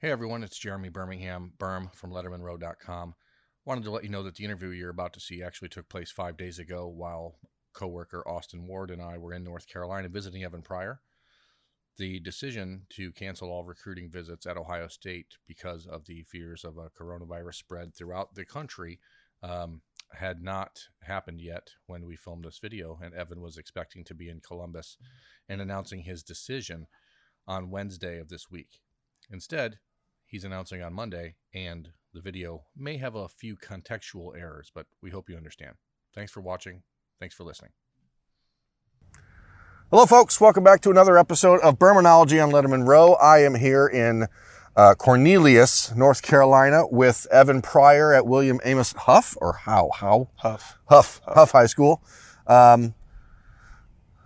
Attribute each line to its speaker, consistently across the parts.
Speaker 1: Hey everyone, it's Jeremy Birmingham, Berm from LettermanRow.com. Wanted to let you know that the interview you're about to see actually took place five days ago while coworker Austin Ward and I were in North Carolina visiting Evan Pryor. The decision to cancel all recruiting visits at Ohio State because of the fears of a coronavirus spread throughout the country um, had not happened yet when we filmed this video, and Evan was expecting to be in Columbus and announcing his decision on Wednesday of this week. Instead, he's announcing on Monday, and the video may have a few contextual errors, but we hope you understand. Thanks for watching. Thanks for listening.
Speaker 2: Hello, folks. Welcome back to another episode of Bermanology on Letterman Row. I am here in uh, Cornelius, North Carolina, with Evan Pryor at William Amos Hough, or how? How?
Speaker 3: Huff.
Speaker 2: Huff. Huff, Hough High School. Um,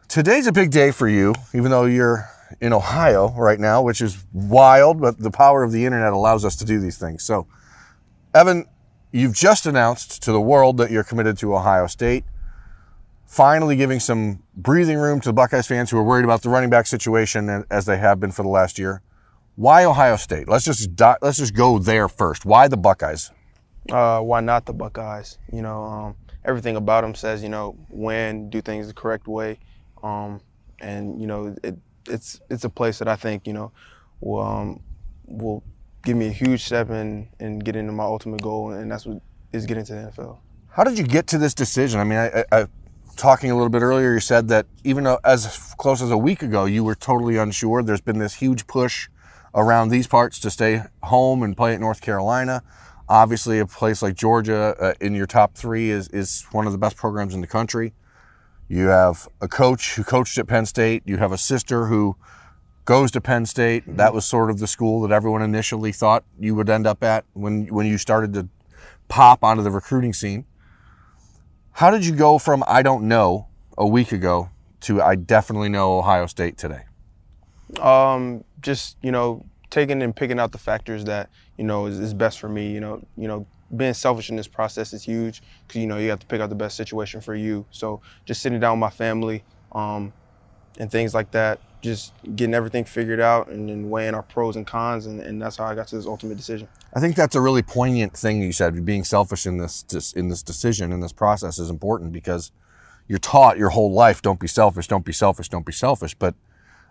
Speaker 2: today's a big day for you, even though you're in Ohio right now, which is wild, but the power of the internet allows us to do these things. So, Evan, you've just announced to the world that you're committed to Ohio State, finally giving some breathing room to the Buckeyes fans who are worried about the running back situation as they have been for the last year. Why Ohio State? Let's just let's just go there first. Why the Buckeyes?
Speaker 3: Uh, why not the Buckeyes? You know, um, everything about them says you know when do things the correct way, um, and you know it, it's it's a place that I think you know will um, will give me a huge step in in getting to my ultimate goal, and that's what is getting to the NFL.
Speaker 2: How did you get to this decision? I mean, I, I, talking a little bit earlier, you said that even though as close as a week ago, you were totally unsure. There's been this huge push around these parts to stay home and play at North Carolina. Obviously, a place like Georgia uh, in your top three is is one of the best programs in the country. You have a coach who coached at Penn State. You have a sister who goes to Penn State. That was sort of the school that everyone initially thought you would end up at when when you started to pop onto the recruiting scene. How did you go from I don't know a week ago to I definitely know Ohio State today?
Speaker 3: Um, just you know, taking and picking out the factors that you know is, is best for me. You know, you know, being selfish in this process is huge because you know you have to pick out the best situation for you. So just sitting down with my family um, and things like that, just getting everything figured out and then weighing our pros and cons, and, and that's how I got to this ultimate decision.
Speaker 2: I think that's a really poignant thing you said. Being selfish in this in this decision in this process is important because you're taught your whole life don't be selfish, don't be selfish, don't be selfish, but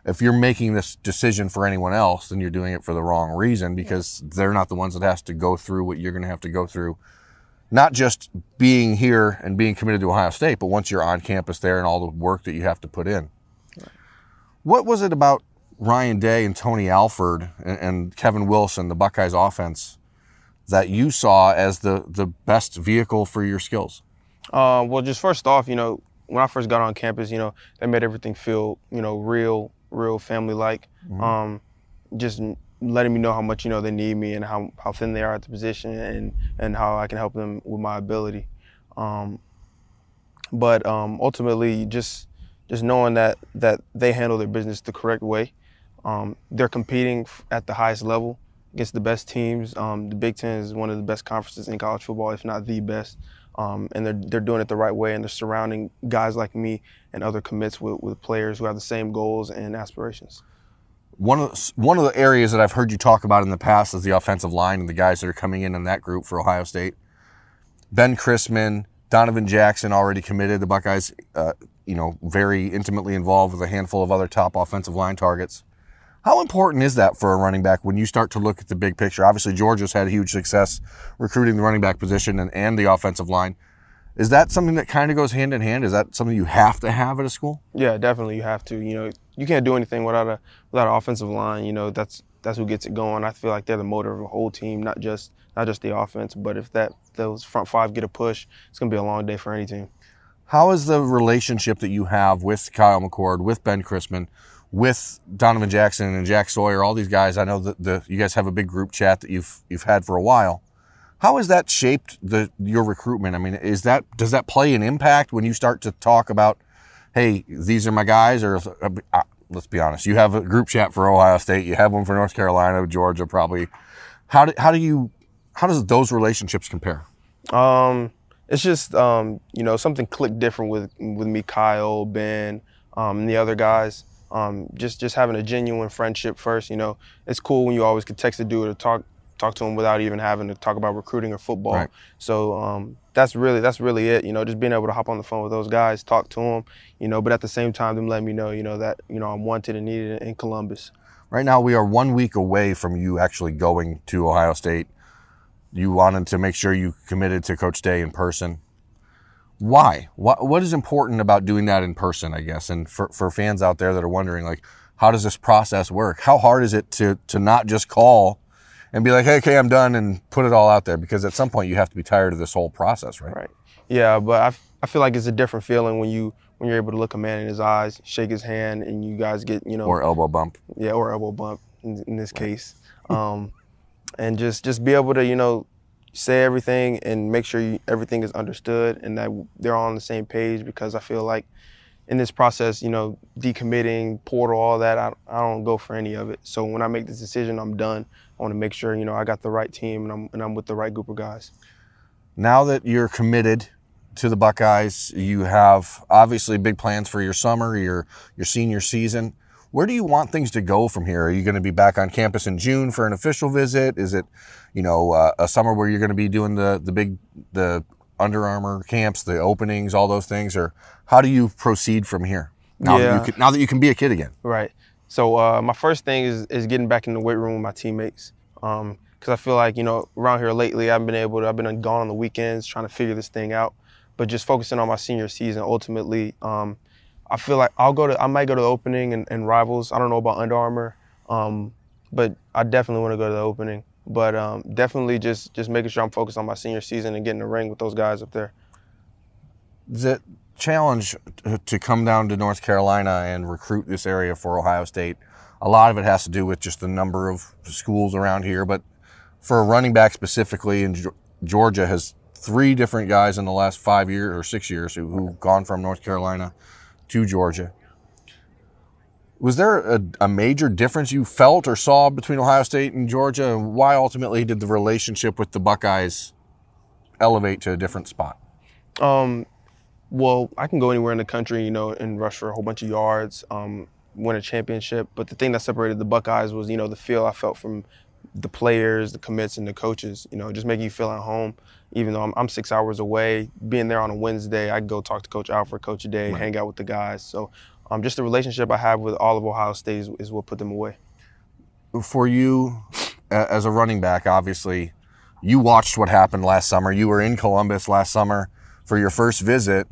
Speaker 2: if you're making this decision for anyone else, then you're doing it for the wrong reason because they're not the ones that has to go through what you're going to have to go through. Not just being here and being committed to Ohio State, but once you're on campus there and all the work that you have to put in. Right. What was it about Ryan Day and Tony Alford and, and Kevin Wilson, the Buckeyes offense, that you saw as the, the best vehicle for your skills?
Speaker 3: Uh, well, just first off, you know, when I first got on campus, you know, they made everything feel, you know, real real family like. Mm-hmm. Um, just letting me know how much you know they need me and how, how thin they are at the position and and how I can help them with my ability. Um, but um, ultimately, just just knowing that that they handle their business the correct way. Um, they're competing at the highest level against the best teams. Um, the Big Ten is one of the best conferences in college football, if not the best. Um, and they're they're doing it the right way, and they're surrounding guys like me and other commits with, with players who have the same goals and aspirations.
Speaker 2: One of the, one of the areas that I've heard you talk about in the past is the offensive line and the guys that are coming in in that group for Ohio State. Ben Christman, Donovan Jackson already committed. The Buckeyes, uh, you know, very intimately involved with a handful of other top offensive line targets. How important is that for a running back when you start to look at the big picture? Obviously, Georgia's had huge success recruiting the running back position and, and the offensive line. Is that something that kind of goes hand in hand? Is that something you have to have at a school?
Speaker 3: Yeah, definitely. You have to. You know, you can't do anything without a without an offensive line. You know, that's that's who gets it going. I feel like they're the motor of the whole team, not just not just the offense. But if that those front five get a push, it's going to be a long day for any team.
Speaker 2: How is the relationship that you have with Kyle McCord, with Ben Christman, with Donovan Jackson and Jack Sawyer, all these guys. I know that the you guys have a big group chat that you've you've had for a while. How has that shaped the your recruitment? I mean, is that does that play an impact when you start to talk about, hey, these are my guys, or uh, let's be honest, you have a group chat for Ohio State, you have one for North Carolina, Georgia, probably. How do how do you how does those relationships compare?
Speaker 3: Um, it's just um, you know something clicked different with with me, Kyle, Ben, um, and the other guys Um, just just having a genuine friendship first. You know, it's cool when you always can text a dude or talk talk to him without even having to talk about recruiting or football.
Speaker 2: Right.
Speaker 3: So um, that's really that's really it. You know, just being able to hop on the phone with those guys, talk to them. You know, but at the same time, them letting me know, you know, that you know I'm wanted and needed in Columbus.
Speaker 2: Right now, we are one week away from you actually going to Ohio State. You wanted to make sure you committed to Coach Day in person. Why? What, what is important about doing that in person, I guess? And for, for fans out there that are wondering, like, how does this process work? How hard is it to, to not just call and be like, hey, okay, I'm done and put it all out there? Because at some point you have to be tired of this whole process, right?
Speaker 3: Right. Yeah, but I, I feel like it's a different feeling when you when you're able to look a man in his eyes, shake his hand, and you guys get you know
Speaker 2: Or elbow bump.
Speaker 3: yeah or elbow bump in, in this case, um, and just just be able to you know say everything and make sure you, everything is understood and that they're all on the same page because I feel like in this process, you know, decommitting, portal, all that, I, I don't go for any of it. So when I make this decision, I'm done. I want to make sure, you know, I got the right team and I'm, and I'm with the right group of guys.
Speaker 2: now that you're committed to the Buckeyes, you have obviously big plans for your summer, your your senior season. Where do you want things to go from here? Are you going to be back on campus in June for an official visit? Is it, you know, uh, a summer where you're going to be doing the the big the Under Armour camps, the openings, all those things, or how do you proceed from here? Now that
Speaker 3: Yeah.
Speaker 2: you can, now that you can be a kid again.
Speaker 3: Right. So uh, my first thing is is getting back in the weight room with my teammates. Um, because I feel like you know around here lately I've been able to I've been gone on the weekends trying to figure this thing out, but just focusing on my senior season ultimately. Um, I feel like I'll go to I might go to the opening and, and rivals. I don't know about Under Armour, um, but I definitely want to go to the opening. But um, definitely just just making sure I'm focused on my senior season and getting the ring with those guys up there.
Speaker 2: the challenge to come down to North Carolina and recruit this area for Ohio State, a lot of it has to do with just the number of schools around here. But for a running back specifically, in Georgia has three different guys in the last five years or six years who, who've gone from North Carolina to Georgia. Was there a, a major difference you felt or saw between Ohio State and Georgia? And why ultimately did the relationship with the Buckeyes elevate to a different spot?
Speaker 3: Um, well, I can go anywhere in the country, you know, and rush for a whole bunch of yards, um, win a championship. But the thing that separated the Buckeyes was, you know, the feel I felt from the players, the commits, and the coaches. You know, just making you feel at home. Even though I'm, I'm six hours away, being there on a Wednesday, I go talk to Coach Alford, Coach Day, hang out with the guys. So, um, just the relationship I have with all of Ohio State is, is what put them away.
Speaker 2: for you as a running back, obviously, you watched what happened last summer. You were in Columbus last summer for your first visit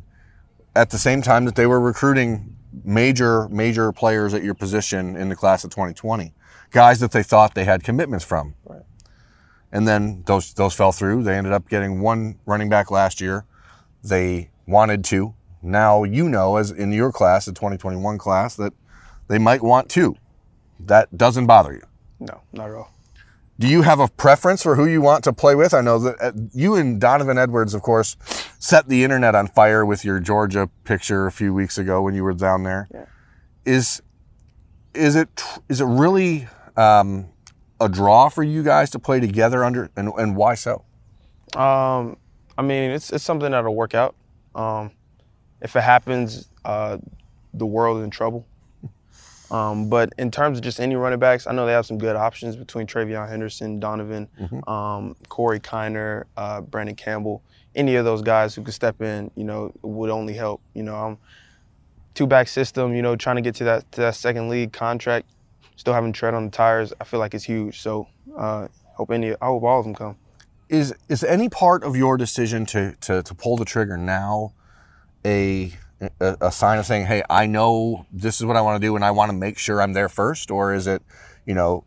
Speaker 2: at the same time that they were recruiting major, major players at your position in the class of 2020, guys that they thought they had commitments from.
Speaker 3: Right.
Speaker 2: And then those, those fell through. They ended up getting one running back last year. They wanted to. Now you know, as in your class, the 2021 class, that they might want two. That doesn't bother you.
Speaker 3: No, not at all.
Speaker 2: Do you have a preference for who you want to play with? I know that uh, you and Donovan Edwards, of course, set the internet on fire with your Georgia picture a few weeks ago when you were down there.
Speaker 3: Yeah.
Speaker 2: Is is it is it really um, a draw for you guys to play together under, and, and why so?
Speaker 3: Um, I mean, it's it's something that'll work out. Um, if it happens, uh, the world is in trouble. Um, but in terms of just any running backs, I know they have some good options between TreVeyon Henderson, Donovan, um, Corey Kiner, uh, Brandon Campbell. Any of those guys who could step in, you know, would only help. You know, I'm two back system. You know, trying to get to that to that second league contract, still having tread on the tires. I feel like it's huge. So uh, hope any, I hope all of them come.
Speaker 2: Is is any part of your decision to to, to pull the trigger now a, a a sign of saying, "Hey, I know this is what I want to do, and I want to make sure I'm there first, or is it, you know,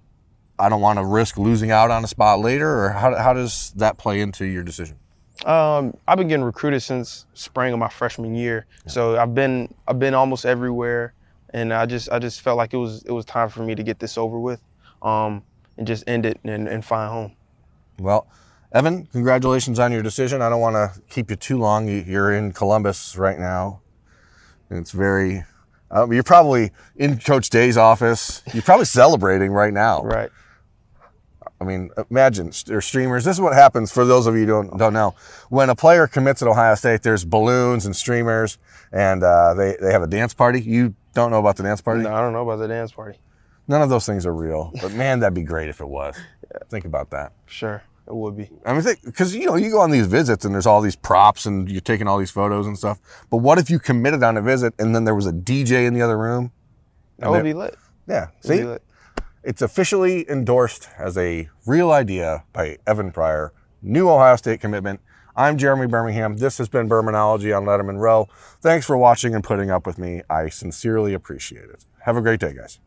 Speaker 2: I don't want to risk losing out on a spot later, or how how does that play into your decision?
Speaker 3: Um, I've been getting recruited since spring of my freshman year, so I've been I've been almost everywhere, and I just I just felt like it was it was time for me to get this over with, um, and just end it and, and find home.
Speaker 2: Well, Evan, congratulations on your decision. I don't want to keep you too long. You- You're in Columbus right now. And it's very, um, you're probably in Coach Day's office. You're probably celebrating right now.
Speaker 3: Right.
Speaker 2: I mean, imagine or streamers. This is what happens for those of you who don't don't know. When a player commits at Ohio State, there's balloons and streamers, and uh, they they have a dance party. You Don't know about the dance party.
Speaker 3: No, I don't know about the dance party.
Speaker 2: None of those things are real. But man, that'd be great if it was. yeah. Think about that.
Speaker 3: Sure, it would be.
Speaker 2: I mean, because you know, you go on these visits and there's all these props and you're taking all these photos and stuff. But what if you committed on a visit and then there was a DJ in the other room?
Speaker 3: That would be lit.
Speaker 2: Yeah. See,
Speaker 3: lit.
Speaker 2: it's officially endorsed as a real idea by Evan Pryor. New Ohio State commitment. I'm Jeremy Birmingham. This has been Bermanology on Letterman Row. Thanks for watching and putting up with me. I sincerely appreciate it. Have a great day, guys.